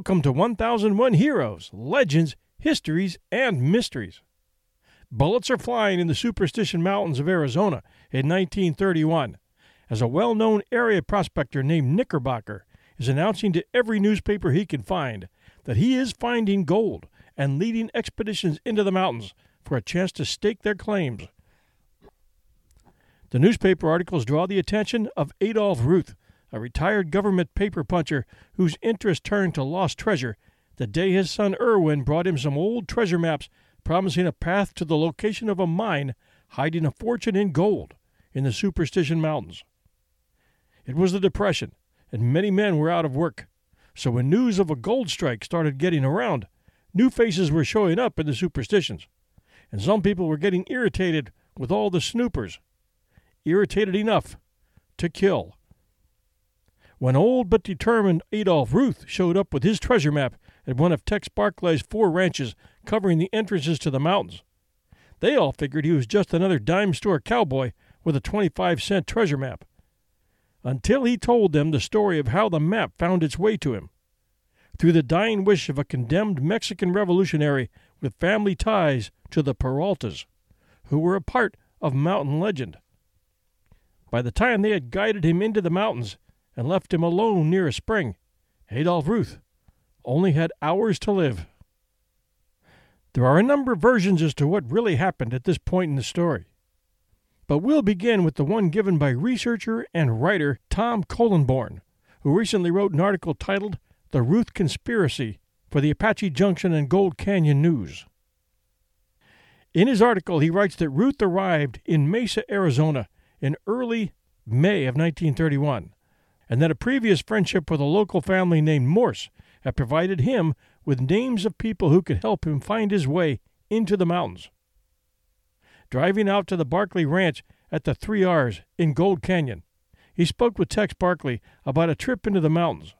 Welcome to 1001 Heroes, Legends, Histories, and Mysteries. Bullets are flying in the Superstition Mountains of Arizona in 1931 as a well known area prospector named Knickerbocker is announcing to every newspaper he can find that he is finding gold and leading expeditions into the mountains for a chance to stake their claims. The newspaper articles draw the attention of Adolph Ruth, a retired government paper puncher whose interest turned to lost treasure the day his son Erwin brought him some old treasure maps promising a path to the location of a mine hiding a fortune in gold in the Superstition Mountains. It was the Depression, and many men were out of work. So when news of a gold strike started getting around, new faces were showing up in the superstitions, and some people were getting irritated with all the snoopers. Irritated enough to kill. When old but determined Adolph Ruth showed up with his treasure map at one of Tex Barkley's four ranches covering the entrances to the mountains, they all figured he was just another dime store cowboy with a 25 cent treasure map. Until he told them the story of how the map found its way to him. Through the dying wish of a condemned Mexican revolutionary with family ties to the Peraltas, who were a part of mountain legend. By the time they had guided him into the mountains, and left him alone near a spring, Adolph Ruth only had hours to live. There are a number of versions as to what really happened at this point in the story. But we'll begin with the one given by researcher and writer Tom Kollenborn, who recently wrote an article titled The Ruth Conspiracy for the Apache Junction and Gold Canyon News. In his article, he writes that Ruth arrived in Mesa, Arizona in early May of 1931 and that a previous friendship with a local family named Morse had provided him with names of people who could help him find his way into the mountains. Driving out to the Barkley Ranch at the Three R's in Gold Canyon, he spoke with Tex Barkley about a trip into the mountains.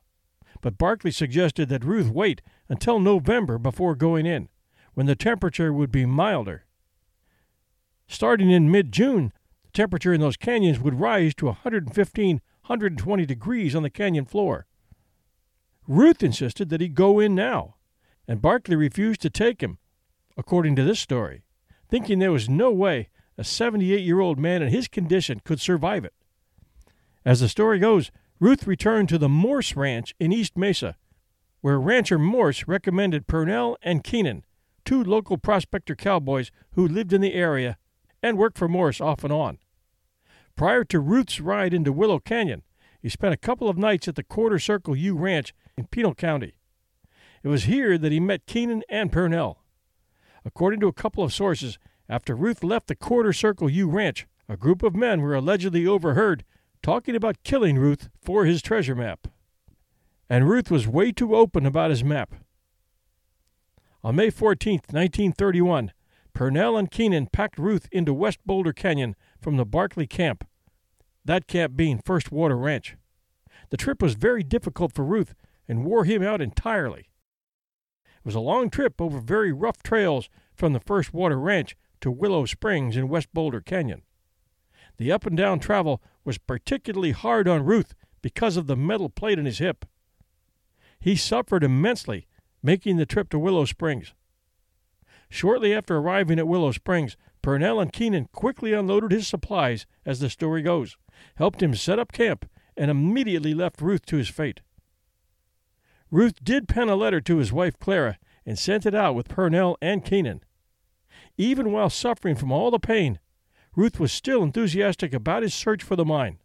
But Barkley suggested that Ruth wait until November before going in, when the temperature would be milder. Starting in mid June, the temperature in those canyons would rise to 115 120 degrees on the canyon floor. Ruth insisted that he go in now, and Barkley refused to take him, according to this story, thinking there was no way a 78 year old man in his condition could survive it. As the story goes, Ruth returned to the Morse Ranch in East Mesa, where rancher Morse recommended Purnell and Keenan, two local prospector cowboys who lived in the area and worked for Morse off and on. Prior to Ruth's ride into Willow Canyon, he spent a couple of nights at the Quarter Circle U Ranch in Pinal County. It was here that he met Keenan and Purnell. According to a couple of sources, after Ruth left the Quarter Circle U Ranch, a group of men were allegedly overheard talking about killing Ruth for his treasure map. And Ruth was way too open about his map. On May 14, 1931, Purnell and Keenan packed Ruth into West Boulder Canyon from the Barkley camp that camp being First Water Ranch. The trip was very difficult for Ruth and wore him out entirely. It was a long trip over very rough trails from the First Water Ranch to Willow Springs in West Boulder Canyon. The up and down travel was particularly hard on Ruth because of the metal plate in his hip. He suffered immensely making the trip to Willow Springs. Shortly after arriving at Willow Springs, Purnell and Keenan quickly unloaded his supplies, as the story goes, helped him set up camp, and immediately left Ruth to his fate. Ruth did pen a letter to his wife Clara and sent it out with Purnell and Keenan. Even while suffering from all the pain, Ruth was still enthusiastic about his search for the mine.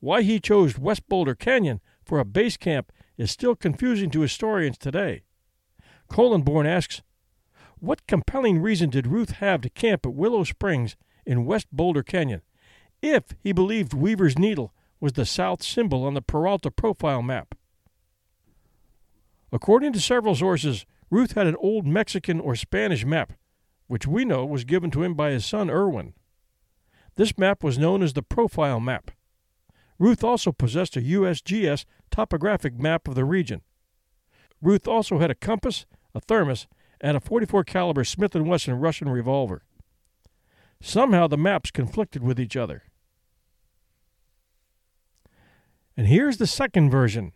Why he chose West Boulder Canyon for a base camp is still confusing to historians today. Kollenborn asks, What compelling reason did Ruth have to camp at Willow Springs in West Boulder Canyon if he believed Weaver's Needle was the south symbol on the Peralta profile map? According to several sources, Ruth had an old Mexican or Spanish map, which we know was given to him by his son Erwin. This map was known as the profile map. Ruth also possessed a USGS topographic map of the region. Ruth also had a compass, a thermos, and a 44 caliber Smith & Wesson Russian revolver. Somehow the maps conflicted with each other. And here's the second version.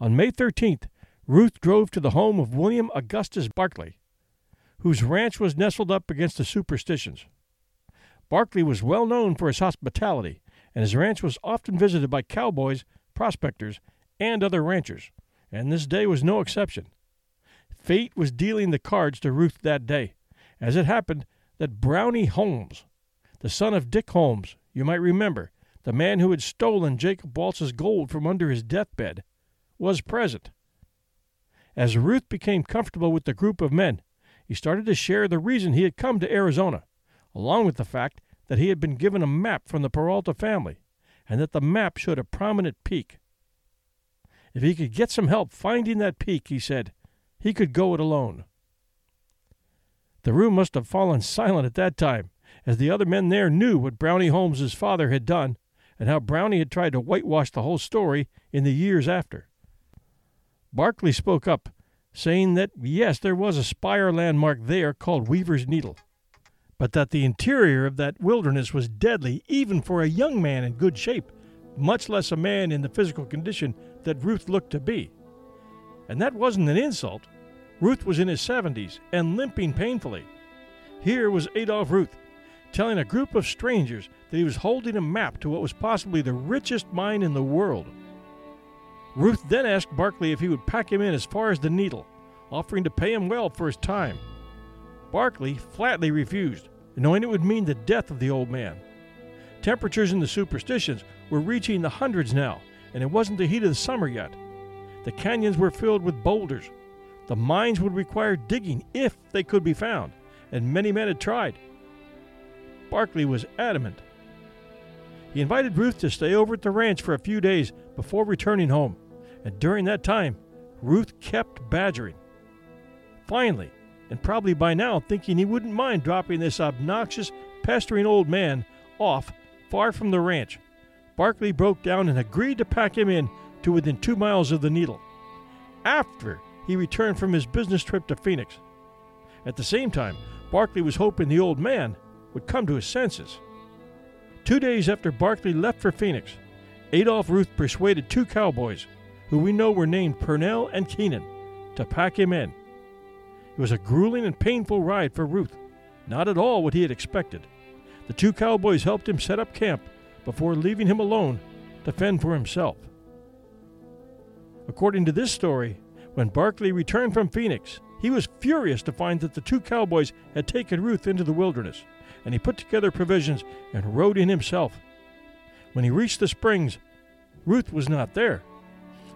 On May 13th, Ruth drove to the home of William Augustus Barkley, whose ranch was nestled up against the superstitions. Barkley was well known for his hospitality, and his ranch was often visited by cowboys, prospectors, and other ranchers, and this day was no exception. Fate was dealing the cards to Ruth that day, as it happened that Brownie Holmes, the son of Dick Holmes, you might remember, the man who had stolen Jacob Waltz's gold from under his deathbed, was present. As Ruth became comfortable with the group of men, he started to share the reason he had come to Arizona along with the fact that he had been given a map from the Peralta family, and that the map showed a prominent peak. If he could get some help finding that peak, he said, he could go it alone. The room must have fallen silent at that time, as the other men there knew what Brownie Holmes's father had done, and how Brownie had tried to whitewash the whole story in the years after. Barkley spoke up, saying that yes, there was a spire landmark there called Weaver's Needle but that the interior of that wilderness was deadly even for a young man in good shape, much less a man in the physical condition that Ruth looked to be. And that wasn't an insult. Ruth was in his 70s and limping painfully. Here was Adolph Ruth telling a group of strangers that he was holding a map to what was possibly the richest mine in the world. Ruth then asked Barkley if he would pack him in as far as the needle, offering to pay him well for his time. Barkley flatly refused, knowing it would mean the death of the old man. Temperatures in the superstitions were reaching the hundreds now, and it wasn't the heat of the summer yet. The canyons were filled with boulders. The mines would require digging if they could be found, and many men had tried. Barkley was adamant. He invited Ruth to stay over at the ranch for a few days before returning home, and during that time, Ruth kept badgering. Finally, and probably by now thinking he wouldn't mind dropping this obnoxious, pestering old man off far from the ranch. Barkley broke down and agreed to pack him in to within two miles of the needle after he returned from his business trip to Phoenix. At the same time, Barkley was hoping the old man would come to his senses. Two days after Barkley left for Phoenix, Adolph Ruth persuaded two cowboys, who we know were named Purnell and Keenan, to pack him in. It was a grueling and painful ride for Ruth, not at all what he had expected. The two cowboys helped him set up camp before leaving him alone to fend for himself. According to this story, when Barkley returned from Phoenix, he was furious to find that the two cowboys had taken Ruth into the wilderness, and he put together provisions and rode in himself. When he reached the springs, Ruth was not there.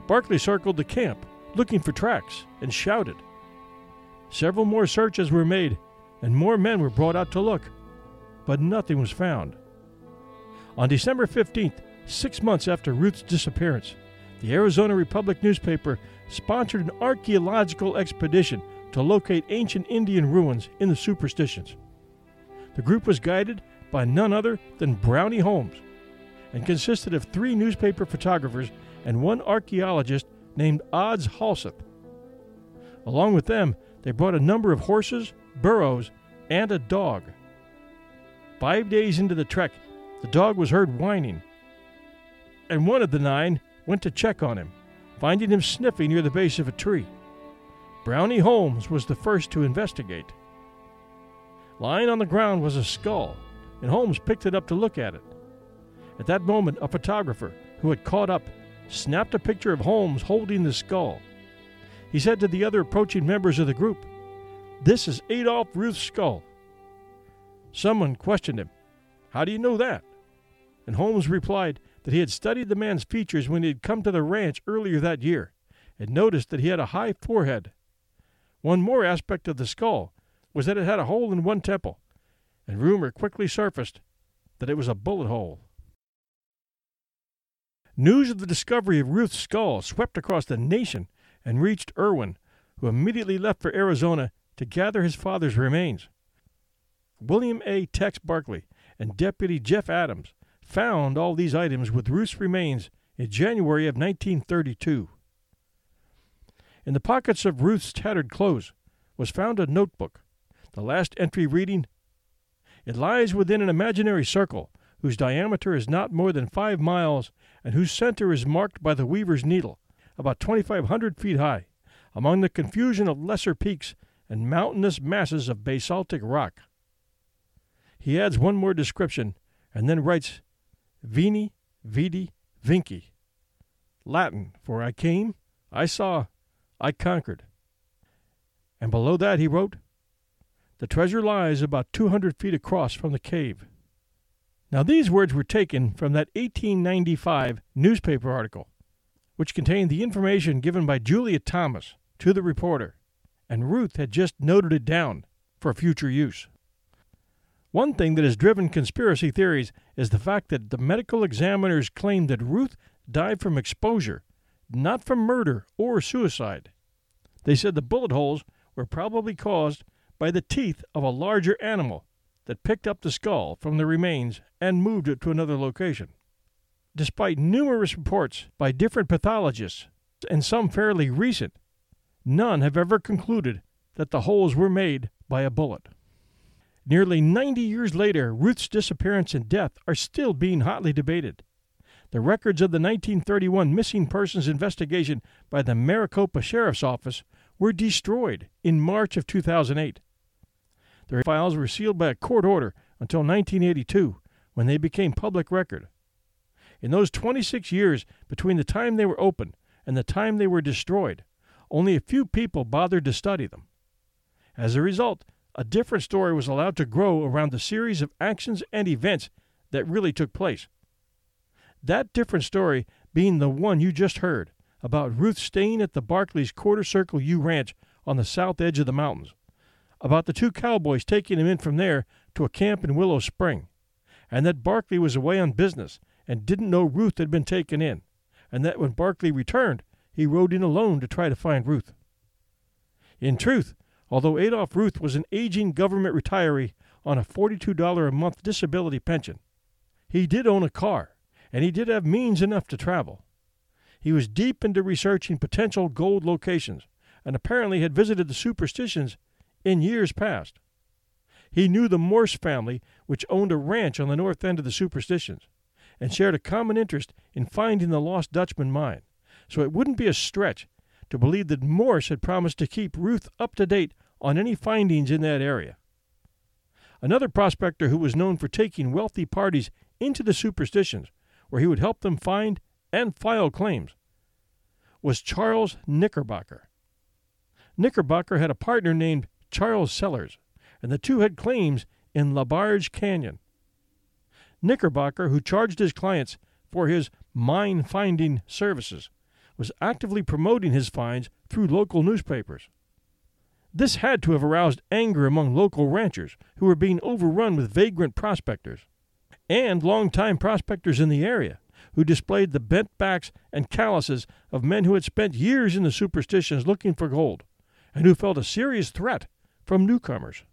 Barkley circled the camp, looking for tracks, and shouted. Several more searches were made, and more men were brought out to look, but nothing was found. On December 15th, six months after Ruth's disappearance, the Arizona Republic newspaper sponsored an archaeological expedition to locate ancient Indian ruins in the superstitions. The group was guided by none other than Brownie Holmes and consisted of three newspaper photographers and one archaeologist named Odds Halseth. Along with them, they brought a number of horses, burros, and a dog. Five days into the trek, the dog was heard whining, and one of the nine went to check on him, finding him sniffing near the base of a tree. Brownie Holmes was the first to investigate. Lying on the ground was a skull, and Holmes picked it up to look at it. At that moment, a photographer who had caught up snapped a picture of Holmes holding the skull. He said to the other approaching members of the group, This is Adolph Ruth's skull. Someone questioned him, How do you know that? And Holmes replied that he had studied the man's features when he had come to the ranch earlier that year and noticed that he had a high forehead. One more aspect of the skull was that it had a hole in one temple, and rumor quickly surfaced that it was a bullet hole. News of the discovery of Ruth's skull swept across the nation and reached Erwin, who immediately left for Arizona to gather his father's remains. William A. Tex Barkley and Deputy Jeff Adams found all these items with Ruth's remains in January of 1932. In the pockets of Ruth's tattered clothes was found a notebook, the last entry reading, It lies within an imaginary circle whose diameter is not more than five miles and whose center is marked by the weaver's needle, about 2,500 feet high, among the confusion of lesser peaks and mountainous masses of basaltic rock. He adds one more description and then writes Veni, Vidi, Vinci, Latin for I came, I saw, I conquered. And below that he wrote, The treasure lies about 200 feet across from the cave. Now, these words were taken from that 1895 newspaper article, which contained the information given by Julia Thomas to the reporter, and Ruth had just noted it down for future use. One thing that has driven conspiracy theories is the fact that the medical examiners claimed that Ruth died from exposure, not from murder or suicide. They said the bullet holes were probably caused by the teeth of a larger animal that picked up the skull from the remains and moved it to another location. Despite numerous reports by different pathologists, and some fairly recent, none have ever concluded that the holes were made by a bullet. Nearly 90 years later, Ruth's disappearance and death are still being hotly debated. The records of the 1931 missing persons investigation by the Maricopa Sheriff's Office were destroyed in March of 2008. Their files were sealed by a court order until 1982, when they became public record. In those 26 years between the time they were opened and the time they were destroyed, only a few people bothered to study them. As a result, a different story was allowed to grow around the series of actions and events that really took place. That different story being the one you just heard about Ruth staying at the Barkleys Quarter Circle U Ranch on the south edge of the mountains about the two cowboys taking him in from there to a camp in Willow Spring, and that Barkley was away on business and didn't know Ruth had been taken in, and that when Barkley returned, he rode in alone to try to find Ruth. In truth, although Adolph Ruth was an aging government retiree on a $42 a month disability pension, he did own a car, and he did have means enough to travel. He was deep into researching potential gold locations, and apparently had visited the superstitions in years past. He knew the Morse family, which owned a ranch on the north end of the Superstitions, and shared a common interest in finding the lost Dutchman mine, so it wouldn't be a stretch to believe that Morse had promised to keep Ruth up to date on any findings in that area. Another prospector who was known for taking wealthy parties into the Superstitions, where he would help them find and file claims, was Charles Knickerbocker. Knickerbocker had a partner named Charles Sellers, and the two had claims in LaBarge Canyon. Knickerbocker, who charged his clients for his mine finding services, was actively promoting his finds through local newspapers. This had to have aroused anger among local ranchers who were being overrun with vagrant prospectors, and long-time prospectors in the area who displayed the bent backs and calluses of men who had spent years in the superstitions looking for gold, and who felt a serious threat from newcomers.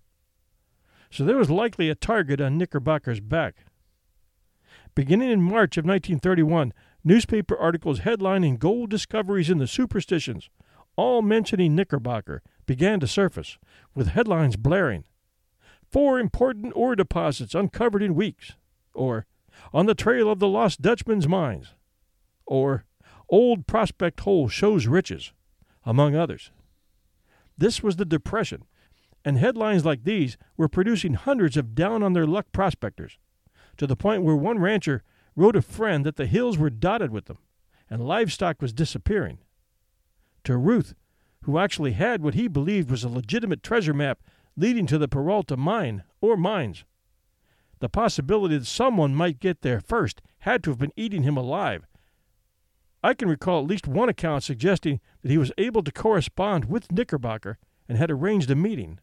So there was likely a target on Knickerbocker's back. Beginning in March of 1931, newspaper articles headlining gold discoveries in the superstitions, all mentioning Knickerbocker, began to surface, with headlines blaring Four important ore deposits uncovered in weeks, or On the trail of the lost Dutchman's mines, or Old prospect hole shows riches, among others. This was the Depression, and headlines like these were producing hundreds of down on their luck prospectors, to the point where one rancher wrote a friend that the hills were dotted with them and livestock was disappearing. To Ruth, who actually had what he believed was a legitimate treasure map leading to the Peralta mine or mines. The possibility that someone might get there first had to have been eating him alive. I can recall at least one account suggesting that he was able to correspond with Knickerbocker and had arranged a meeting.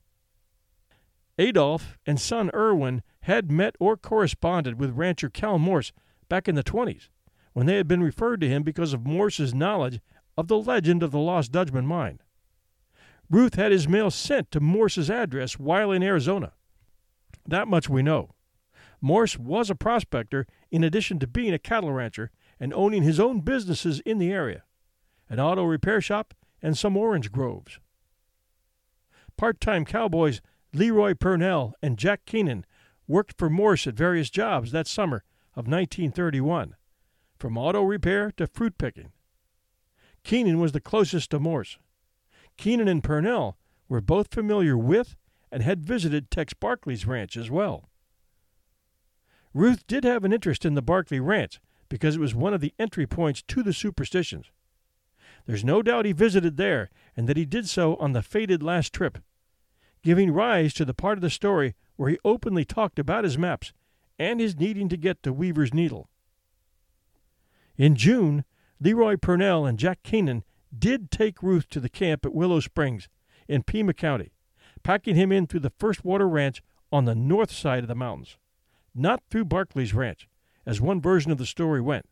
Adolph and son Erwin had met or corresponded with rancher Cal Morse back in the 20s, when they had been referred to him because of Morse's knowledge of the legend of the Lost Dutchman mine. Ruth had his mail sent to Morse's address while in Arizona. That much we know. Morse was a prospector in addition to being a cattle rancher and owning his own businesses in the area an auto repair shop and some orange groves. Part time cowboys Leroy Purnell and Jack Keenan worked for Morse at various jobs that summer of 1931, from auto repair to fruit picking. Keenan was the closest to Morse. Keenan and Purnell were both familiar with and had visited Tex Barkley's ranch as well. Ruth did have an interest in the Barkley Ranch because it was one of the entry points to the superstitions. There's no doubt he visited there and that he did so on the fated last trip, giving rise to the part of the story where he openly talked about his maps and his needing to get to Weaver's Needle. In June, Leroy Purnell and Jack Keenan did take Ruth to the camp at Willow Springs in Pima County, packing him in through the First Water Ranch on the north side of the mountains not through Barkley's ranch, as one version of the story went.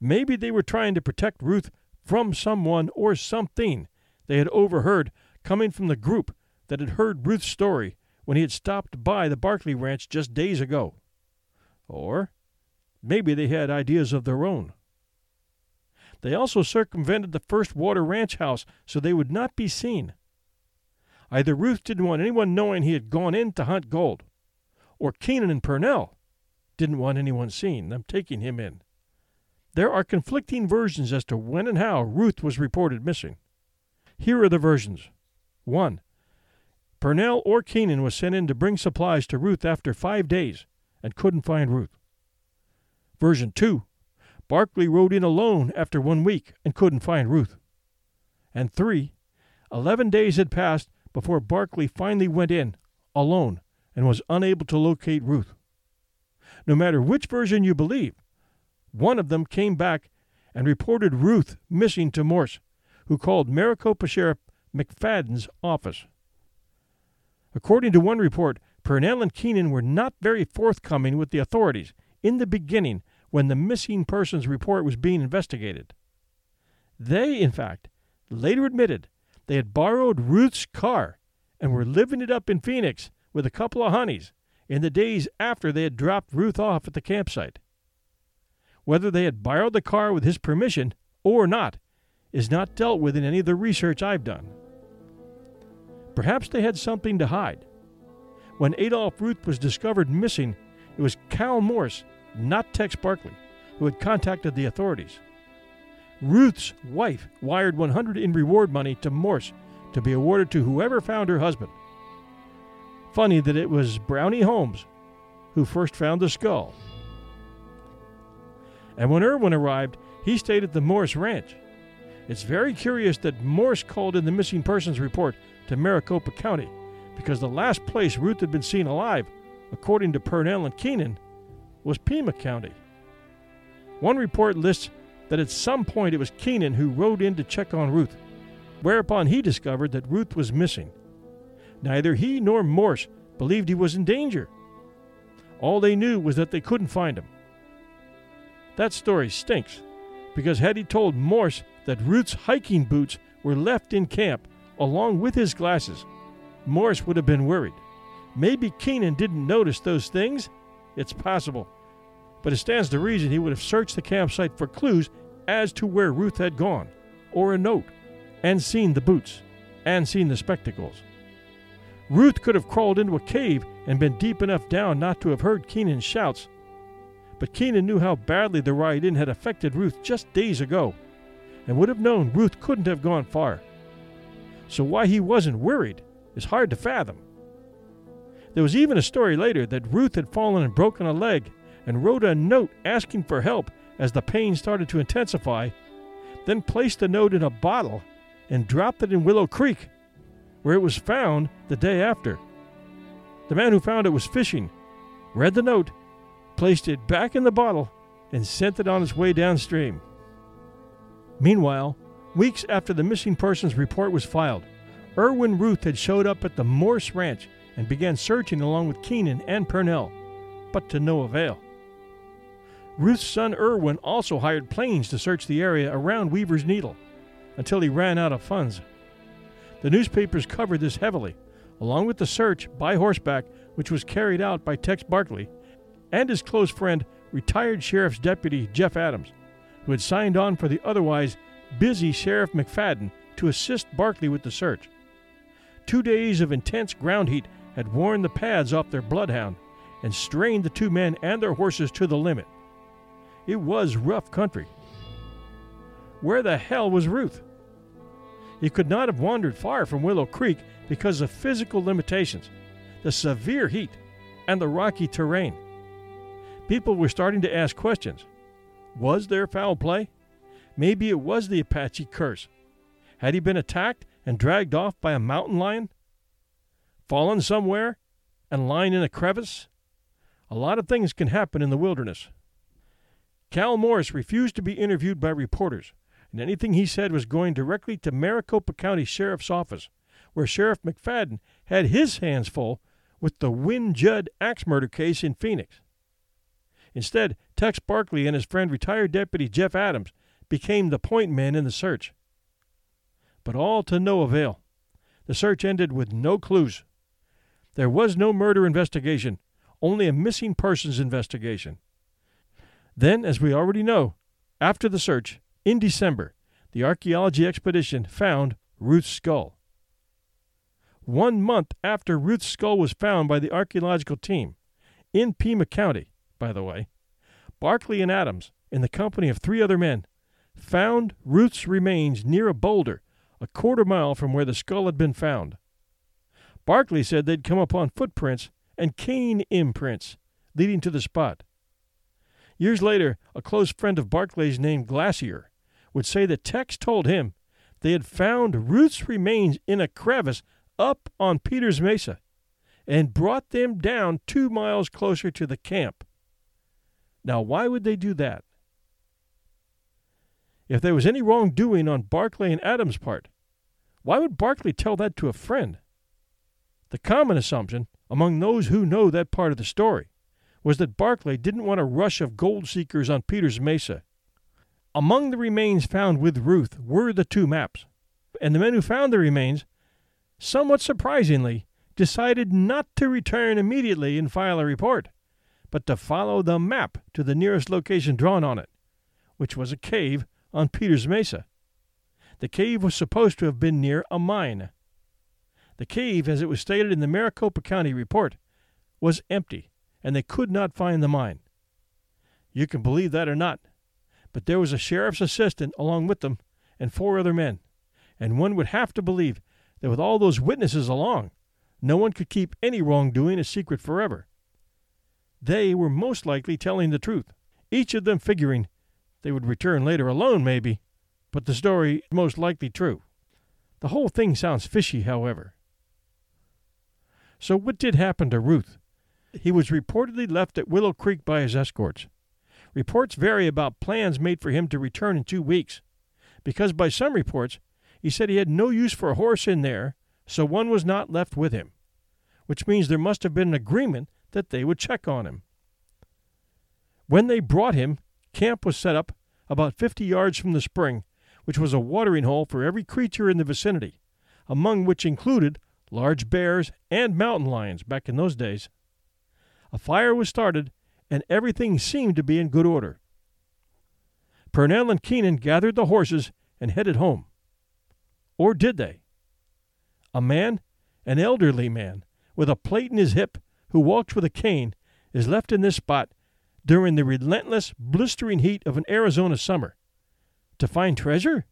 Maybe they were trying to protect Ruth from someone or something they had overheard coming from the group that had heard Ruth's story when he had stopped by the Barkley ranch just days ago. Or maybe they had ideas of their own. They also circumvented the First Water Ranch house so they would not be seen. Either Ruth didn't want anyone knowing he had gone in to hunt gold, or Keenan and Purnell didn't want anyone seeing them taking him in. There are conflicting versions as to when and how Ruth was reported missing. Here are the versions. 1. Purnell or Keenan was sent in to bring supplies to Ruth after five days and couldn't find Ruth. Version 2. Barkley rode in alone after one week and couldn't find Ruth. And 3. Eleven days had passed before Barkley finally went in, alone, and was unable to locate Ruth. No matter which version you believe, one of them came back and reported Ruth missing to Morse, who called Maricopa Sheriff McFadden's office. According to one report, Purnell and Keenan were not very forthcoming with the authorities in the beginning when the missing persons report was being investigated. They, in fact, later admitted they had borrowed Ruth's car and were living it up in Phoenix with a couple of honeys in the days after they had dropped Ruth off at the campsite. Whether they had borrowed the car with his permission or not is not dealt with in any of the research I've done. Perhaps they had something to hide. When Adolph Ruth was discovered missing, it was Cal Morse, not Tex Barkley, who had contacted the authorities. Ruth's wife wired 100 in reward money to Morse to be awarded to whoever found her husband. Funny that it was Brownie Holmes who first found the skull. And when Erwin arrived, he stayed at the Morse Ranch. It's very curious that Morse called in the missing persons report to Maricopa County because the last place Ruth had been seen alive, according to Purnell and Keenan, was Pima County. One report lists that at some point it was Keenan who rode in to check on Ruth, whereupon he discovered that Ruth was missing. Neither he nor Morse believed he was in danger. All they knew was that they couldn't find him. That story stinks, because had he told Morse that Ruth's hiking boots were left in camp along with his glasses, Morris would have been worried. Maybe Keenan didn't notice those things. It's possible. But it stands to reason he would have searched the campsite for clues as to where Ruth had gone, or a note, and seen the boots, and seen the spectacles. Ruth could have crawled into a cave and been deep enough down not to have heard Keenan's shouts. But Keenan knew how badly the ride in had affected Ruth just days ago, and would have known Ruth couldn't have gone far. So why he wasn't worried is hard to fathom. There was even a story later that Ruth had fallen and broken a leg, and wrote a note asking for help as the pain started to intensify, then placed the note in a bottle and dropped it in Willow Creek, where it was found the day after. The man who found it was fishing, read the note, placed it back in the bottle, and sent it on its way downstream. Meanwhile, weeks after the missing persons report was filed, Erwin Ruth had showed up at the Morse Ranch and began searching along with Keenan and Purnell, but to no avail. Ruth's son Erwin also hired planes to search the area around Weaver's Needle until he ran out of funds. The newspapers covered this heavily, along with the search by horseback, which was carried out by Tex Barkley and his close friend, retired Sheriff's Deputy Jeff Adams, who had signed on for the otherwise busy Sheriff McFadden to assist Barkley with the search. Two days of intense ground heat had worn the pads off their bloodhound and strained the two men and their horses to the limit. It was rough country. Where the hell was Ruth? He could not have wandered far from Willow Creek because of physical limitations, the severe heat, and the rocky terrain. People were starting to ask questions. Was there foul play? Maybe it was the Apache curse. Had he been attacked and dragged off by a mountain lion? Fallen somewhere and lying in a crevice? A lot of things can happen in the wilderness. Cal Morris refused to be interviewed by reporters, and anything he said was going directly to Maricopa County Sheriff's Office, where Sheriff McFadden had his hands full with the Win Judd axe murder case in Phoenix. Instead, Tex Barkley and his friend retired Deputy Jeff Adams became the point men in the search. But all to no avail. The search ended with no clues. There was no murder investigation, only a missing persons investigation. Then, as we already know, after the search, in December, the archaeology expedition found Ruth's skull. One month after Ruth's skull was found by the archaeological team, in Pima County, by the way, Barkley and Adams, in the company of three other men, found Ruth's remains near a boulder a quarter mile from where the skull had been found. Barkley said they'd come upon footprints and cane imprints leading to the spot. Years later, a close friend of Barkley's named Glacier would say that Tex told him they had found Ruth's remains in a crevice up on Peters Mesa and brought them down two miles closer to the camp. Now, why would they do that? If there was any wrongdoing on Barkley and Adams' part, why would Barkley tell that to a friend? The common assumption among those who know that part of the story was that Barkley didn't want a rush of gold seekers on Peters Mesa. Among the remains found with Ruth were the two maps, and the men who found the remains, somewhat surprisingly, decided not to return immediately and file a report, but to follow the map to the nearest location drawn on it, which was a cave on Peters Mesa. The cave was supposed to have been near a mine. The cave, as it was stated in the Maricopa County report, was empty and they could not find the mine. You can believe that or not, but there was a sheriff's assistant along with them and four other men, and one would have to believe that with all those witnesses along, no one could keep any wrongdoing a secret forever. They were most likely telling the truth, each of them figuring they would return later alone, maybe, but the story most likely true. The whole thing sounds fishy, however. So, what did happen to Ruth? He was reportedly left at Willow Creek by his escorts. Reports vary about plans made for him to return in two weeks, because by some reports he said he had no use for a horse in there, so one was not left with him, which means there must have been an agreement that they would check on him. When they brought him, camp was set up about fifty yards from the spring, which was a watering hole for every creature in the vicinity, among which included large bears and mountain lions back in those days. A fire was started, and everything seemed to be in good order. Purnell and Keenan gathered the horses and headed home. Or did they? A man, an elderly man, with a plate in his hip, who walks with a cane, is left in this spot during the relentless, blistering heat of an Arizona summer. To find treasure?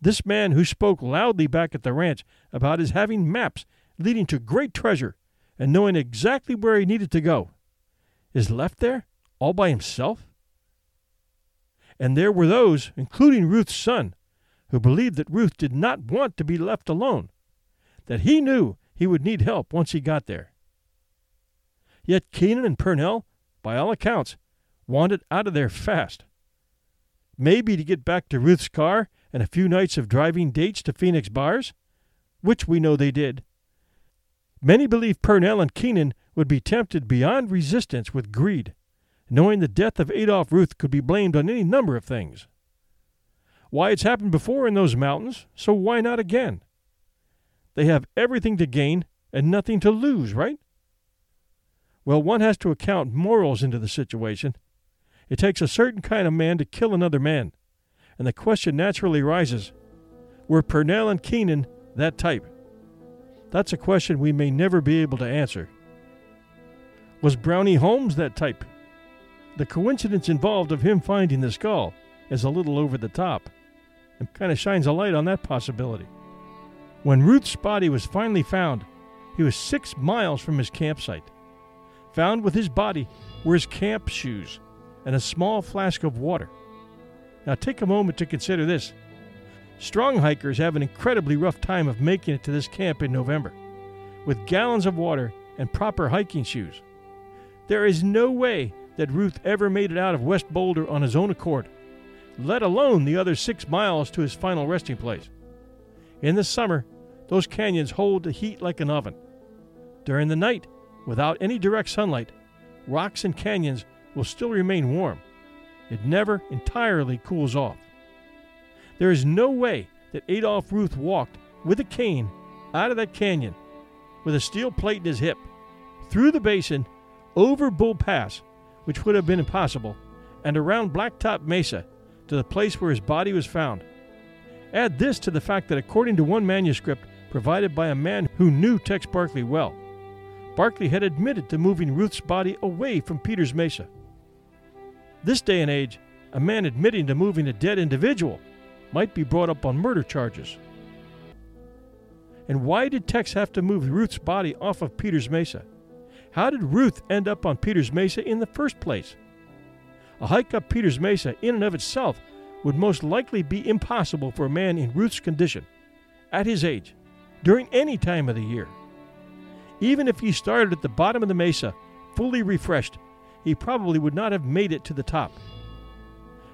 This man, who spoke loudly back at the ranch about his having maps leading to great treasure, and knowing exactly where he needed to go, is left there? all by himself? And there were those, including Ruth's son, who believed that Ruth did not want to be left alone, that he knew he would need help once he got there. Yet Keenan and Purnell, by all accounts, wanted out of there fast. Maybe to get back to Ruth's car and a few nights of driving dates to Phoenix bars, which we know they did. Many believe Purnell and Keenan would be tempted beyond resistance with greed, knowing the death of Adolph Ruth could be blamed on any number of things. Why, it's happened before in those mountains, so why not again? They have everything to gain and nothing to lose, right? Well, one has to account morals into the situation. It takes a certain kind of man to kill another man, and the question naturally rises were Purnell and Keenan that type? That's a question we may never be able to answer. Was Brownie Holmes that type? The coincidence involved of him finding the skull is a little over the top and kind of shines a light on that possibility. When Ruth's body was finally found, he was six miles from his campsite. Found with his body were his camp shoes and a small flask of water. Now take a moment to consider this. Strong hikers have an incredibly rough time of making it to this camp in November, with gallons of water and proper hiking shoes. There is no way that Ruth ever made it out of West Boulder on his own accord, let alone the other six miles to his final resting place. In the summer, those canyons hold the heat like an oven. During the night, without any direct sunlight, rocks and canyons will still remain warm. It never entirely cools off. There is no way that Adolph Ruth walked with a cane out of that canyon with a steel plate in his hip, through the basin, over Bull Pass, which would have been impossible, and around Blacktop Mesa to the place where his body was found. Add this to the fact that, according to one manuscript provided by a man who knew Tex Barkley well, Barkley had admitted to moving Ruth's body away from Peters Mesa. This day and age, a man admitting to moving a dead individual might be brought up on murder charges. And why did Tex have to move Ruth's body off of Peters Mesa? How did Ruth end up on Peters Mesa in the first place? A hike up Peters Mesa, in and of itself, would most likely be impossible for a man in Ruth's condition, at his age, during any time of the year. Even if he started at the bottom of the mesa, fully refreshed, he probably would not have made it to the top.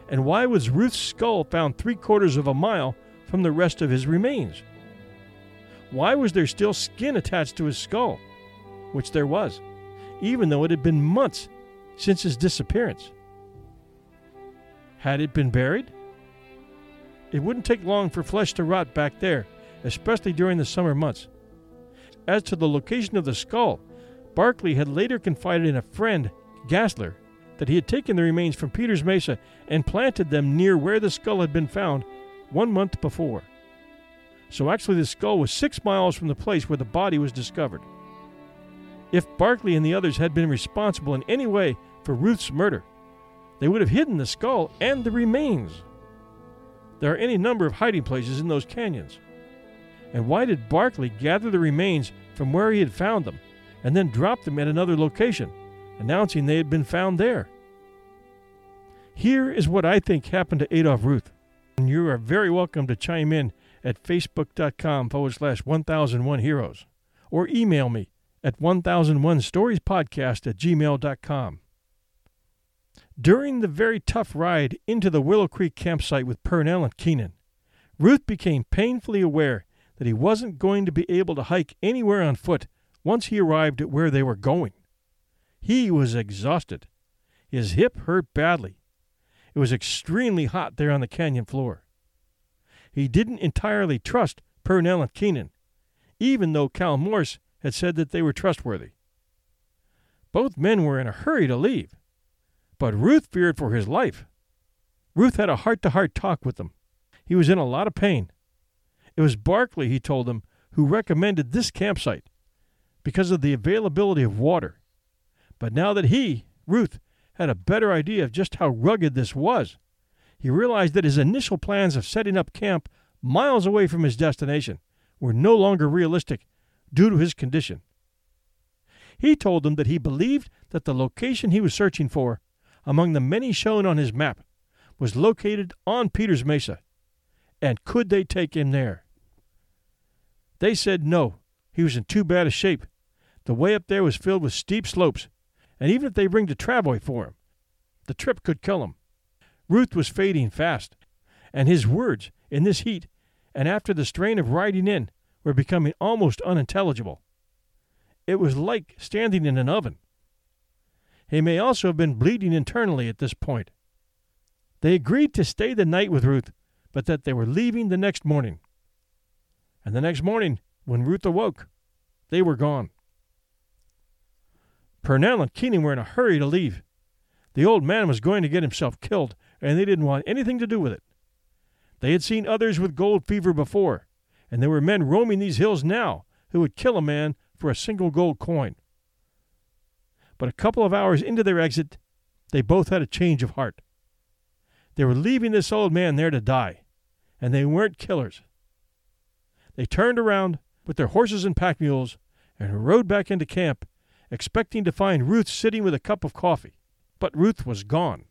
And why was Ruth's skull found three quarters of a mile from the rest of his remains? Why was there still skin attached to his skull? Which there was, even though it had been months since his disappearance. Had it been buried? It wouldn't take long for flesh to rot back there, especially during the summer months. As to the location of the skull, Barkley had later confided in a friend, Gassler, that he had taken the remains from Peters Mesa and planted them near where the skull had been found one month before. So actually, the skull was six miles from the place where the body was discovered. If Barkley and the others had been responsible in any way for Ruth's murder, they would have hidden the skull and the remains. There are any number of hiding places in those canyons. And why did Barkley gather the remains from where he had found them and then dropped them at another location, announcing they had been found there? Here is what I think happened to Adolph Ruth. And you are very welcome to chime in at facebook.com forward slash 1001 heroes or email me at 1001 storiespodcast at gmail.com. During the very tough ride into the Willow Creek campsite with Purnell and Keenan, Ruth became painfully aware that he wasn't going to be able to hike anywhere on foot once he arrived at where they were going. He was exhausted. His hip hurt badly. It was extremely hot there on the canyon floor. He didn't entirely trust Purnell and Keenan, even though Cal Morse had said that they were trustworthy. Both men were in a hurry to leave, but Ruth feared for his life. Ruth had a heart to heart talk with them. He was in a lot of pain it was Barkley, he told them, who recommended this campsite because of the availability of water. But now that he, Ruth, had a better idea of just how rugged this was, he realized that his initial plans of setting up camp miles away from his destination were no longer realistic due to his condition. He told them that he believed that the location he was searching for, among the many shown on his map, was located on Peters Mesa, and could they take him there? They said no, he was in too bad a shape. The way up there was filled with steep slopes, and even if they bring the travois for him, the trip could kill him. Ruth was fading fast, and his words, in this heat, and after the strain of riding in, were becoming almost unintelligible. It was like standing in an oven. He may also have been bleeding internally at this point. They agreed to stay the night with Ruth, but that they were leaving the next morning. And the next morning, when Ruth awoke, they were gone. Purnell and Keenan were in a hurry to leave. The old man was going to get himself killed, and they didn't want anything to do with it. They had seen others with gold fever before, and there were men roaming these hills now who would kill a man for a single gold coin. But a couple of hours into their exit, they both had a change of heart. They were leaving this old man there to die, and they weren't killers. They turned around with their horses and pack mules and rode back into camp, expecting to find Ruth sitting with a cup of coffee. But Ruth was gone.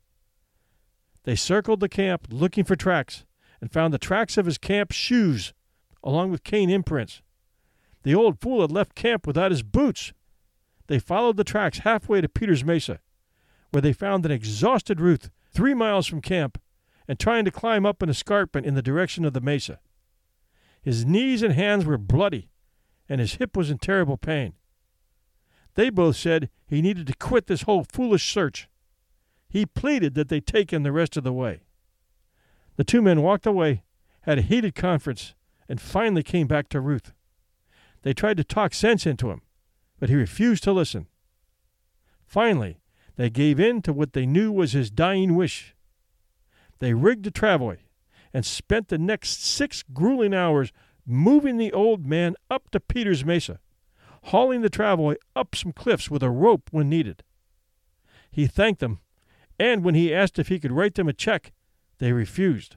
They circled the camp looking for tracks and found the tracks of his camp shoes, along with cane imprints. The old fool had left camp without his boots. They followed the tracks halfway to Peters Mesa, where they found an exhausted Ruth three miles from camp and trying to climb up an escarpment in the direction of the mesa. His knees and hands were bloody, and his hip was in terrible pain. They both said he needed to quit this whole foolish search. He pleaded that they take him the rest of the way. The two men walked away, had a heated conference, and finally came back to Ruth. They tried to talk sense into him, but he refused to listen. Finally, they gave in to what they knew was his dying wish. They rigged a travois and spent the next six grueling hours moving the old man up to Peters Mesa, hauling the travois up some cliffs with a rope when needed. He thanked them, and when he asked if he could write them a check, they refused.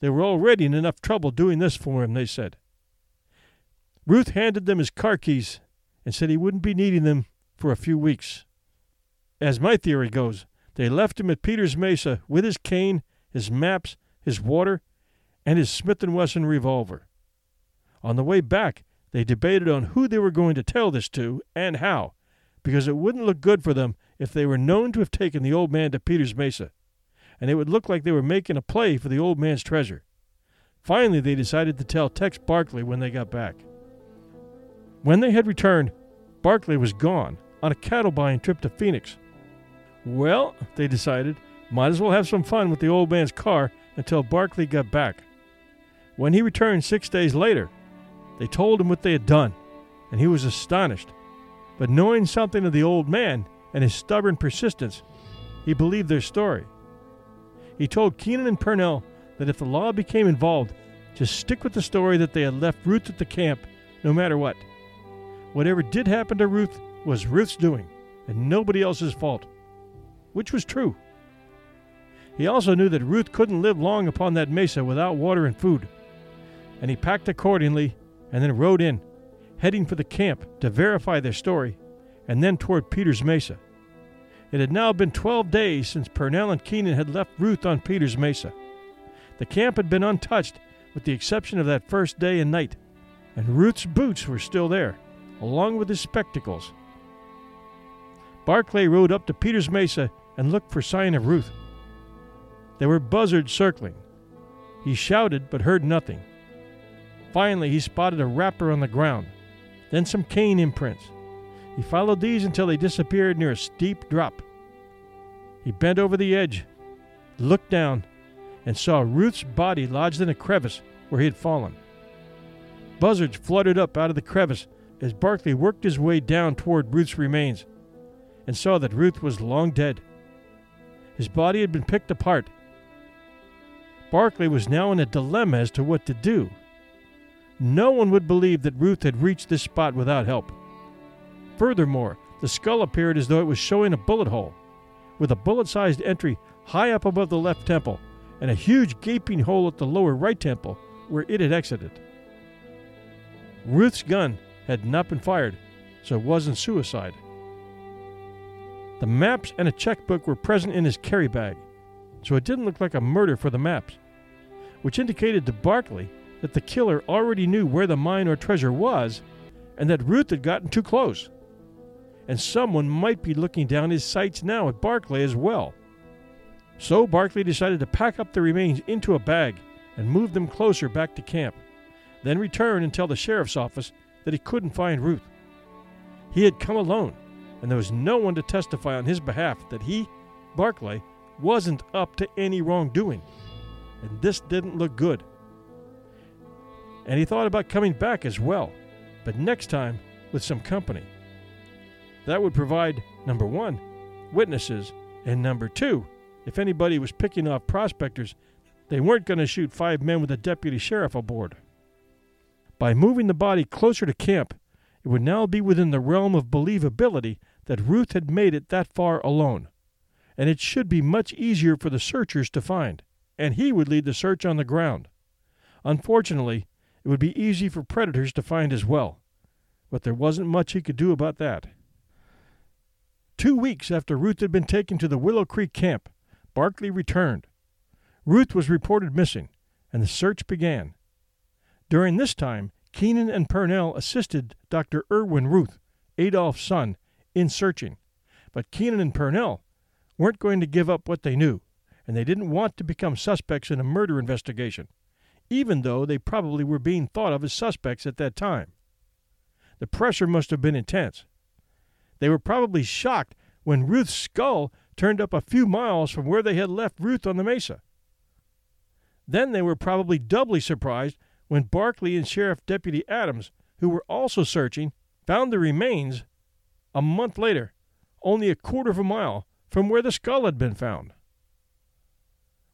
They were already in enough trouble doing this for him, they said. Ruth handed them his car keys and said he wouldn't be needing them for a few weeks. As my theory goes, they left him at Peters Mesa with his cane, his maps, his water, and his Smith & Wesson revolver. On the way back, they debated on who they were going to tell this to and how, because it wouldn't look good for them if they were known to have taken the old man to Peters Mesa, and it would look like they were making a play for the old man's treasure. Finally, they decided to tell Tex Barkley when they got back. When they had returned, Barkley was gone on a cattle buying trip to Phoenix. Well, they decided, might as well have some fun with the old man's car until Barkley got back. When he returned six days later, they told him what they had done, and he was astonished. But knowing something of the old man and his stubborn persistence, he believed their story. He told Keenan and Purnell that if the law became involved, to stick with the story that they had left Ruth at the camp no matter what. Whatever did happen to Ruth was Ruth's doing, and nobody else's fault. Which was true. He also knew that Ruth couldn't live long upon that mesa without water and food, and he packed accordingly and then rode in, heading for the camp to verify their story, and then toward Peters Mesa. It had now been 12 days since Purnell and Keenan had left Ruth on Peters Mesa. The camp had been untouched with the exception of that first day and night, and Ruth's boots were still there along with his spectacles. Barkley rode up to Peters Mesa and looked for sign of Ruth. There were buzzards circling. He shouted but heard nothing. Finally, he spotted a wrapper on the ground, then some cane imprints. He followed these until they disappeared near a steep drop. He bent over the edge, looked down, and saw Ruth's body lodged in a crevice where he had fallen. Buzzards fluttered up out of the crevice as Barkley worked his way down toward Ruth's remains and saw that Ruth was long dead. His body had been picked apart. Barkley was now in a dilemma as to what to do. No one would believe that Ruth had reached this spot without help. Furthermore, the skull appeared as though it was showing a bullet hole, with a bullet sized entry high up above the left temple and a huge gaping hole at the lower right temple where it had exited. Ruth's gun had not been fired, so it wasn't suicide. The maps and a checkbook were present in his carry bag, so it didn't look like a murder for the maps, which indicated to Barkley that the killer already knew where the mine or treasure was and that Ruth had gotten too close. And someone might be looking down his sights now at Barkley as well. So Barkley decided to pack up the remains into a bag and move them closer back to camp, then return and tell the sheriff's office that he couldn't find Ruth. He had come alone, and there was no one to testify on his behalf that he, Barkley, wasn't up to any wrongdoing. And this didn't look good. And he thought about coming back as well but next time with some company. That would provide, number one, witnesses, and number two, if anybody was picking off prospectors, they weren't going to shoot five men with a deputy sheriff aboard. By moving the body closer to camp, it would now be within the realm of believability that Ruth had made it that far alone, and it should be much easier for the searchers to find, and he would lead the search on the ground. Unfortunately, it would be easy for predators to find as well, but there wasn't much he could do about that. Two weeks after Ruth had been taken to the Willow Creek camp, Barkley returned. Ruth was reported missing, and the search began. During this time, Keenan and Purnell assisted Dr. Erwin Ruth, Adolph's son, in searching, but Keenan and Purnell weren't going to give up what they knew, and they didn't want to become suspects in a murder investigation even though they probably were being thought of as suspects at that time. The pressure must have been intense. They were probably shocked when Ruth's skull turned up a few miles from where they had left Ruth on the mesa. Then they were probably doubly surprised when Barkley and Sheriff Deputy Adams, who were also searching, found the remains a month later, only a quarter of a mile from where the skull had been found.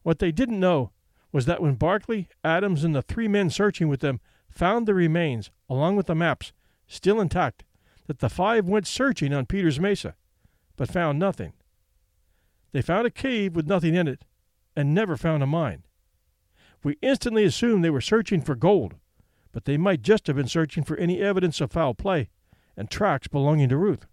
What they didn't know was that when Barkley, Adams, and the three men searching with them found the remains, along with the maps, still intact, that the five went searching on Peter's Mesa, but found nothing. They found a cave with nothing in it, and never found a mine. We instantly assumed they were searching for gold, but they might just have been searching for any evidence of foul play and tracks belonging to Ruth.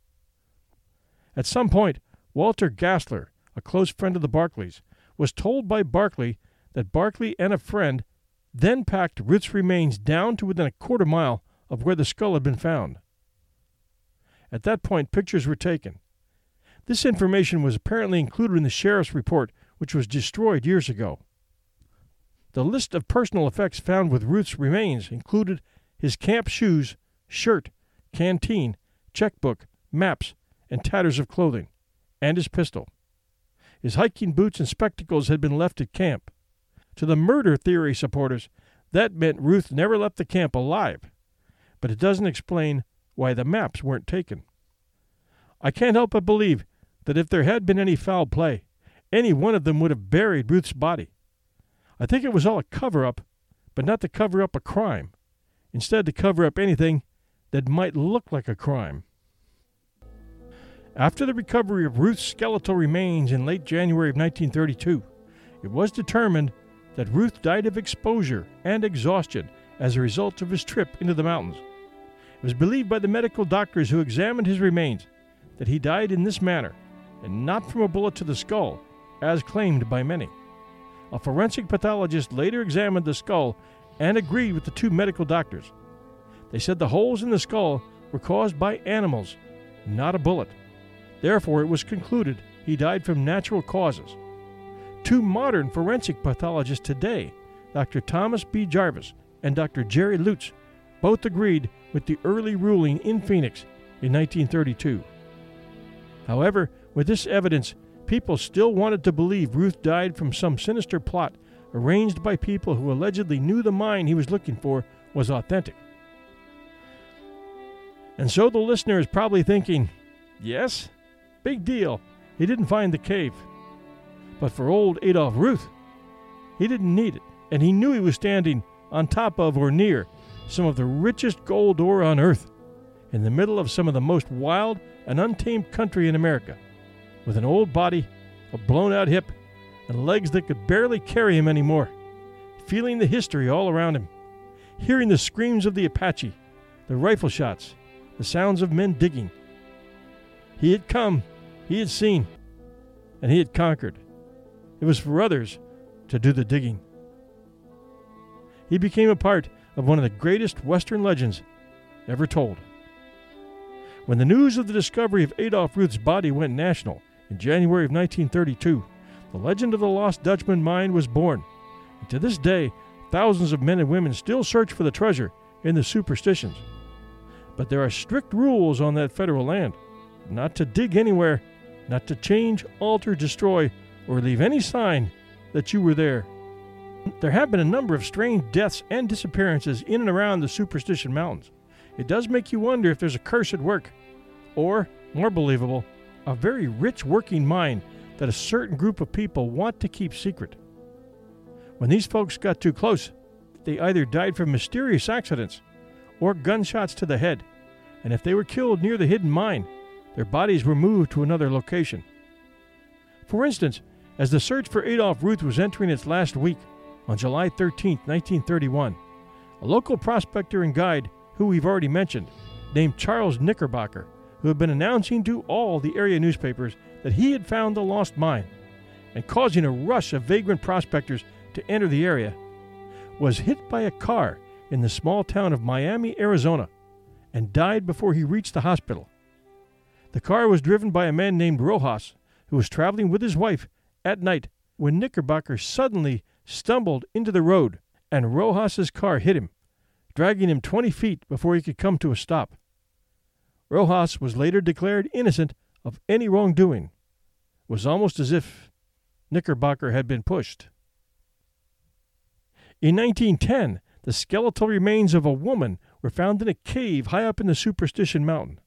At some point, Walter Gassler, a close friend of the Barkleys, was told by Barkley that Barkley and a friend then packed Ruth's remains down to within a quarter mile of where the skull had been found. At that point, pictures were taken. This information was apparently included in the sheriff's report, which was destroyed years ago. The list of personal effects found with Ruth's remains included his camp shoes, shirt, canteen, checkbook, maps, and tatters of clothing, and his pistol. His hiking boots and spectacles had been left at camp. To the murder theory supporters, that meant Ruth never left the camp alive, but it doesn't explain why the maps weren't taken. I can't help but believe that if there had been any foul play, any one of them would have buried Ruth's body. I think it was all a cover up, but not to cover up a crime, instead, to cover up anything that might look like a crime. After the recovery of Ruth's skeletal remains in late January of 1932, it was determined that Ruth died of exposure and exhaustion as a result of his trip into the mountains. It was believed by the medical doctors who examined his remains that he died in this manner and not from a bullet to the skull, as claimed by many. A forensic pathologist later examined the skull and agreed with the two medical doctors. They said the holes in the skull were caused by animals, not a bullet. Therefore, it was concluded he died from natural causes. Two modern forensic pathologists today, Dr. Thomas B. Jarvis and Dr. Jerry Lutz, both agreed with the early ruling in Phoenix in 1932. However, with this evidence, people still wanted to believe Ruth died from some sinister plot arranged by people who allegedly knew the mine he was looking for was authentic. And so the listener is probably thinking, yes, big deal. He didn't find the cave. But for old Adolph Ruth, he didn't need it, and he knew he was standing on top of or near some of the richest gold ore on earth, in the middle of some of the most wild and untamed country in America, with an old body, a blown out hip, and legs that could barely carry him anymore, feeling the history all around him, hearing the screams of the Apache, the rifle shots, the sounds of men digging. He had come He had seen, and he had conquered. It was for others to do the digging. He became a part of one of the greatest Western legends ever told. When the news of the discovery of Adolph Ruth's body went national in January of 1932, the legend of the Lost Dutchman mine was born. And to this day, thousands of men and women still search for the treasure in the superstitions. But there are strict rules on that federal land not to dig anywhere, not to change, alter, destroy, or leave any sign that you were there. There have been a number of strange deaths and disappearances in and around the Superstition Mountains. It does make you wonder if there's a curse at work, or, more believable, a very rich working mine that a certain group of people want to keep secret. When these folks got too close, they either died from mysterious accidents or gunshots to the head, and if they were killed near the hidden mine, their bodies were moved to another location. For instance, as the search for Adolph Ruth was entering its last week, on July 13, 1931, a local prospector and guide, who we've already mentioned, named Charles Knickerbocker, who had been announcing to all the area newspapers that he had found the lost mine and causing a rush of vagrant prospectors to enter the area, was hit by a car in the small town of Miami, Arizona, and died before he reached the hospital. The car was driven by a man named Rojas, who was traveling with his wife at night when Knickerbocker suddenly stumbled into the road and Rojas's car hit him, dragging him 20 feet before he could come to a stop. Rojas was later declared innocent of any wrongdoing. It was almost as if Knickerbocker had been pushed. In 1910, the skeletal remains of a woman were found in a cave high up in the Superstition Mountain.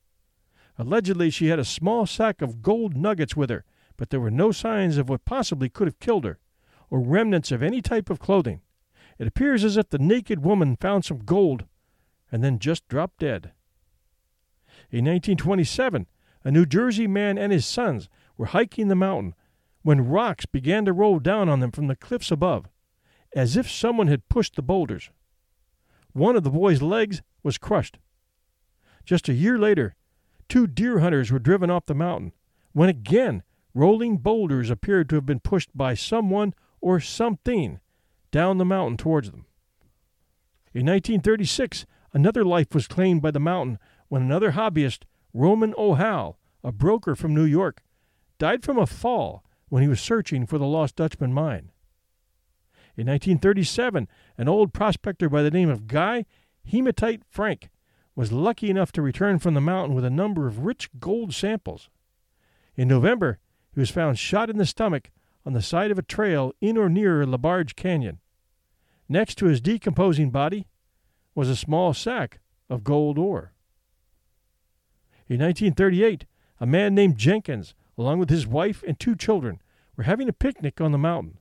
Allegedly, she had a small sack of gold nuggets with her, but there were no signs of what possibly could have killed her, or remnants of any type of clothing. It appears as if the naked woman found some gold and then just dropped dead. In 1927, a New Jersey man and his sons were hiking the mountain when rocks began to roll down on them from the cliffs above, as if someone had pushed the boulders. One of the boys' legs was crushed. Just a year later, two deer hunters were driven off the mountain when again rolling boulders appeared to have been pushed by someone or something down the mountain towards them. In 1936, another life was claimed by the mountain when another hobbyist, Roman O'Hal, a broker from New York, died from a fall when he was searching for the Lost Dutchman mine. In 1937, an old prospector by the name of Guy Hematite Frank was lucky enough to return from the mountain with a number of rich gold samples. In November, he was found shot in the stomach on the side of a trail in or near LaBarge Canyon. Next to his decomposing body was a small sack of gold ore. In 1938, a man named Jenkins, along with his wife and two children, were having a picnic on the mountain.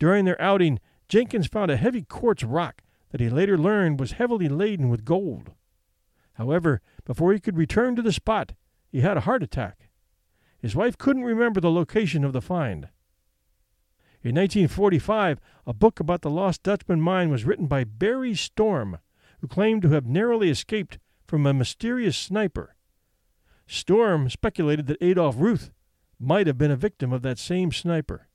During their outing, Jenkins found a heavy quartz rock that he later learned was heavily laden with gold. However, before he could return to the spot, he had a heart attack. His wife couldn't remember the location of the find. In 1945, a book about the lost Dutchman mine was written by Barry Storm, who claimed to have narrowly escaped from a mysterious sniper Storm speculated that Adolph Ruth might have been a victim of that same sniper.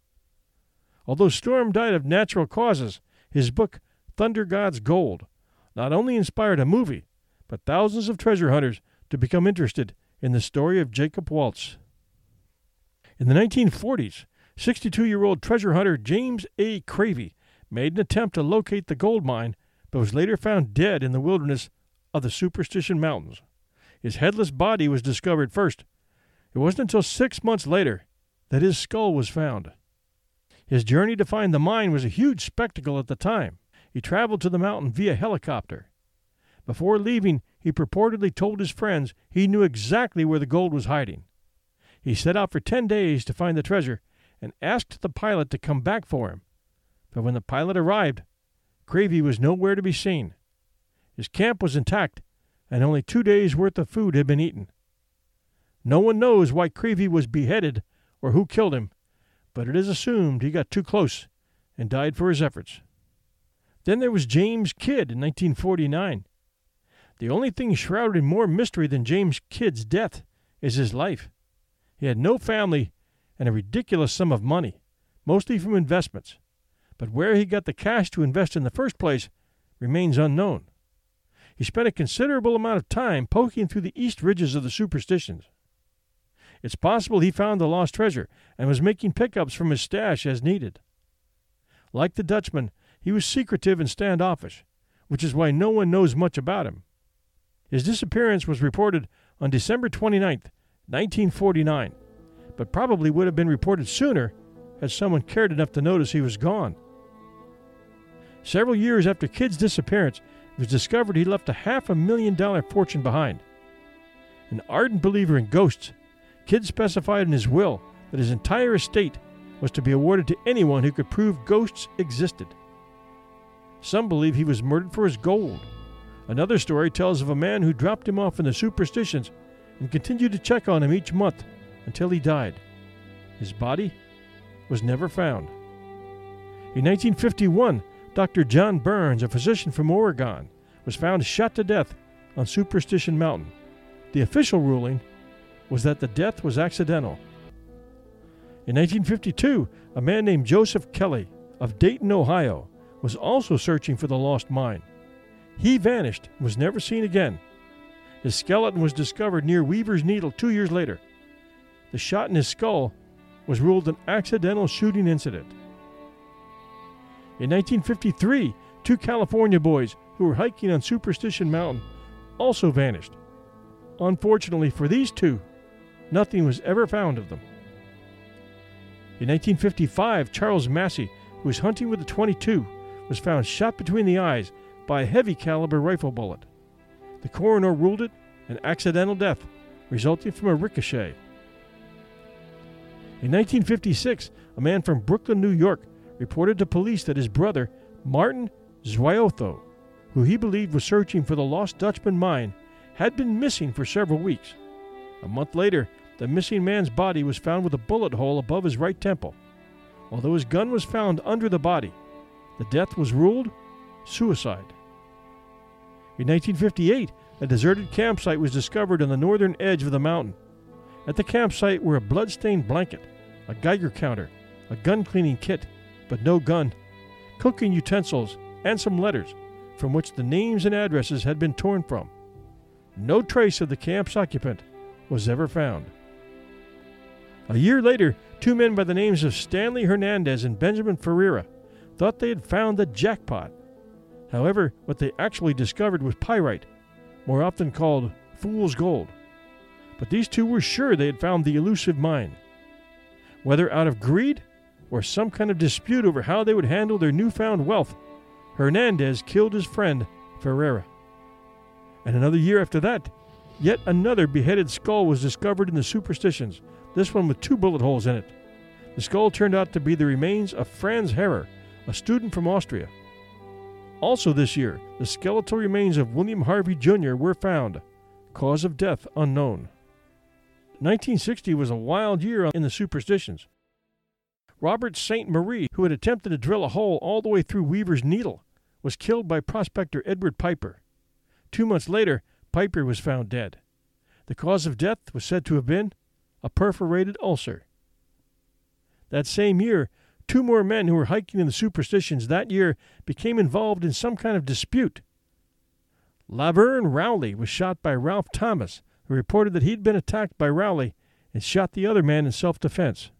Although Storm died of natural causes, his book, Thunder God's Gold, not only inspired a movie, but thousands of treasure hunters to become interested in the story of Jacob Waltz. In the 1940s, 62 year old treasure hunter James A. Cravey made an attempt to locate the gold mine, but was later found dead in the wilderness of the Superstition Mountains. His headless body was discovered first. It wasn't until six months later that his skull was found. His journey to find the mine was a huge spectacle at the time. He traveled to the mountain via helicopter. Before leaving, he purportedly told his friends he knew exactly where the gold was hiding. He set out for ten days to find the treasure and asked the pilot to come back for him. But when the pilot arrived, Cravey was nowhere to be seen. His camp was intact, and only two days' worth of food had been eaten. No one knows why Cravey was beheaded or who killed him, but it is assumed he got too close and died for his efforts. Then there was James Kidd in 1949. The only thing shrouded in more mystery than James Kidd's death is his life. He had no family and a ridiculous sum of money, mostly from investments. But where he got the cash to invest in the first place remains unknown. He spent a considerable amount of time poking through the east ridges of the superstitions. It's possible he found the lost treasure and was making pickups from his stash as needed. Like the Dutchman, he was secretive and standoffish, which is why no one knows much about him. His disappearance was reported on December 29, 1949, but probably would have been reported sooner had someone cared enough to notice he was gone. Several years after Kidd's disappearance, it was discovered he left a half a million dollar fortune behind. An ardent believer in ghosts, Kidd specified in his will that his entire estate was to be awarded to anyone who could prove ghosts existed. Some believe he was murdered for his gold. Another story tells of a man who dropped him off in the superstitions and continued to check on him each month until he died. His body was never found. In 1951, Dr. John Burns, a physician from Oregon, was found shot to death on Superstition Mountain. The official ruling was that the death was accidental. In 1952, a man named Joseph Kelly of Dayton, Ohio, was also searching for the lost mine. He vanished and was never seen again. His skeleton was discovered near Weaver's Needle two years later. The shot in his skull was ruled an accidental shooting incident. In 1953, two California boys who were hiking on Superstition Mountain also vanished. Unfortunately for these two, nothing was ever found of them. In 1955, Charles Massey, who was hunting with a 22, was found shot between the eyes by a heavy caliber rifle bullet. The coroner ruled it an accidental death resulting from a ricochet. In 1956, a man from Brooklyn, New York, reported to police that his brother, Martin Zwiotho, who he believed was searching for the lost Dutchman mine, had been missing for several weeks. A month later, the missing man's body was found with a bullet hole above his right temple. Although his gun was found under the body, the death was ruled suicide. In 1958, a deserted campsite was discovered on the northern edge of the mountain. At the campsite were a blood-stained blanket, a Geiger counter, a gun cleaning kit, but no gun, cooking utensils, and some letters from which the names and addresses had been torn from. No trace of the camp's occupant was ever found. A year later, two men by the names of Stanley Hernandez and Benjamin Ferreira thought they had found the jackpot. However, what they actually discovered was pyrite, more often called fool's gold. But these two were sure they had found the elusive mine. Whether out of greed or some kind of dispute over how they would handle their newfound wealth, Hernandez killed his friend, Ferreira. And another year after that, yet another beheaded skull was discovered in the superstitions, this one with two bullet holes in it. The skull turned out to be the remains of Franz Harrer, a student from Austria. Also this year, the skeletal remains of William Harvey Jr. were found. Cause of death unknown. 1960 was a wild year in the superstitions. Robert St. Marie, who had attempted to drill a hole all the way through Weaver's Needle, was killed by prospector Edward Piper. Two months later, Piper was found dead. The cause of death was said to have been a perforated ulcer. That same year, two more men who were hiking in the superstitions that year became involved in some kind of dispute. Laverne Rowley was shot by Ralph Thomas, who reported that he'd been attacked by Rowley and shot the other man in self defense.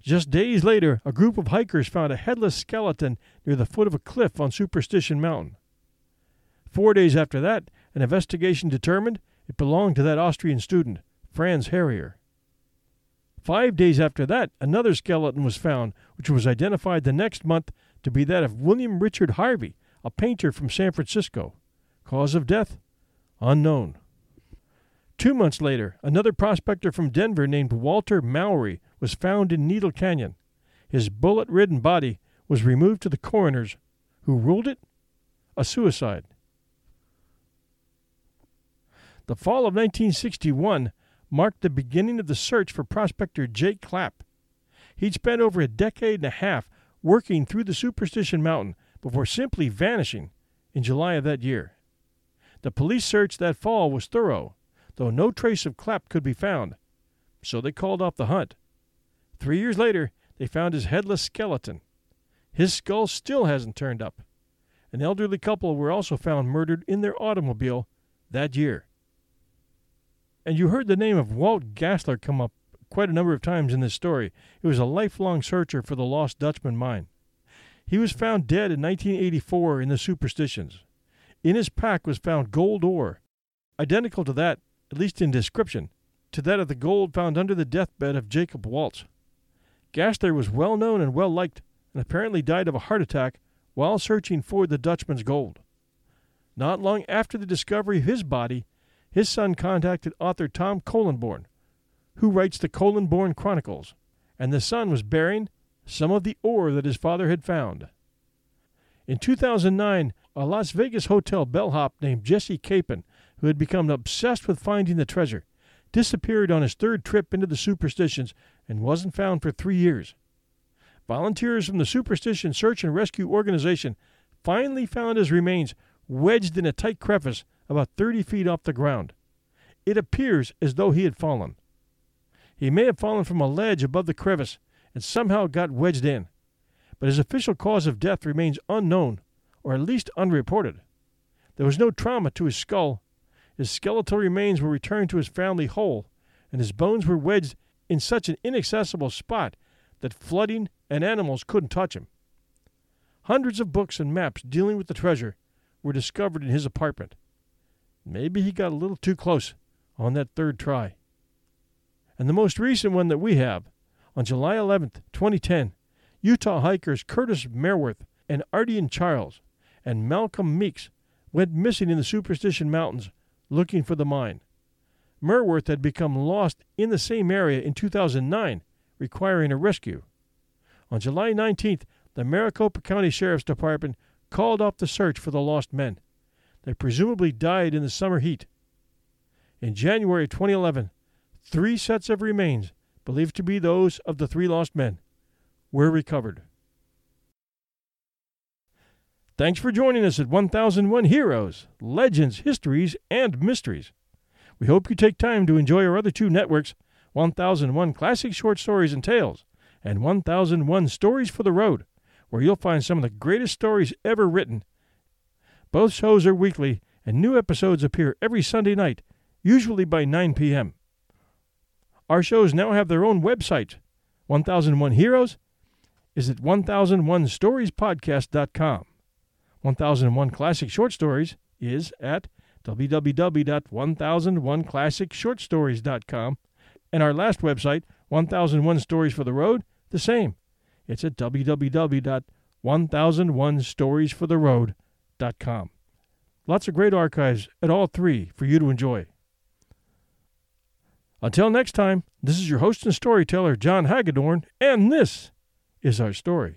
Just days later, a group of hikers found a headless skeleton near the foot of a cliff on Superstition Mountain. Four days after that, an investigation determined it belonged to that Austrian student, Franz Harrer. Five days after that, another skeleton was found, which was identified the next month to be that of William Richard Harvey, a painter from San Francisco. Cause of death? Unknown. Two months later, another prospector from Denver named Walter Mowry was found in Needle Canyon. His bullet ridden body was removed to the coroners, who ruled it a suicide. The fall of 1961 marked the beginning of the search for prospector Jake Clapp. He'd spent over a decade and a half working through the Superstition Mountain before simply vanishing in July of that year. The police search that fall was thorough, though no trace of Clapp could be found. so they called off the hunt. Three years later, they found his headless skeleton. His skull still hasn't turned up. An elderly couple were also found murdered in their automobile that year. And you heard the name of Walt Gassler come up quite a number of times in this story. He was a lifelong searcher for the lost Dutchman mine. He was found dead in 1984 in the Superstitions. In his pack was found gold ore, identical to that, at least in description, to that of the gold found under the deathbed of Jacob Waltz. Gassler was well known and well liked, and apparently died of a heart attack while searching for the Dutchman's gold. Not long after the discovery of his body, his son contacted author Tom Kollenborn, who writes the Kollenborn Chronicles, and the son was bearing some of the ore that his father had found. In 2009, a Las Vegas hotel bellhop named Jesse Capen, who had become obsessed with finding the treasure, disappeared on his third trip into the superstitions and wasn't found for three years. Volunteers from the Superstition Search and Rescue Organization finally found his remains wedged in a tight crevice about 30 feet off the ground. It appears as though he had fallen. He may have fallen from a ledge above the crevice and somehow got wedged in, but his official cause of death remains unknown, or at least unreported. There was no trauma to his skull. His skeletal remains were returned to his family whole, and his bones were wedged in such an inaccessible spot that flooding and animals couldn't touch him. Hundreds of books and maps dealing with the treasure were discovered in his apartment. Maybe he got a little too close on that third try. And the most recent one that we have, on July 11th, 2010, Utah hikers Curtis Merworth and Ardean Charles and Malcolm Meeks went missing in the Superstition Mountains looking for the mine. Merworth had become lost in the same area in 2009, requiring a rescue. On July 19th, the Maricopa County Sheriff's Department called off the search for the lost men. They presumably died in the summer heat. In January 2011, three sets of remains, believed to be those of the three lost men, were recovered. Thanks for joining us at 1001 Heroes, Legends, Histories, and Mysteries. We hope you take time to enjoy our other two networks 1001 Classic Short Stories and Tales and 1001 Stories for the Road, where you'll find some of the greatest stories ever written. Both shows are weekly, and new episodes appear every Sunday night, usually by 9 p.m. Our shows now have their own website 1001 Heroes is at 1001storiespodcast.com. 1001 Classic Short Stories is at www.1001classicshortstories.com. And our last website, 1001 Stories for the Road, the same. It's at www.1001storiesfortheroad.com. Lots of great archives at all three for you to enjoy. Until next time, this is your host and storyteller, John Hagedorn, and this is our story.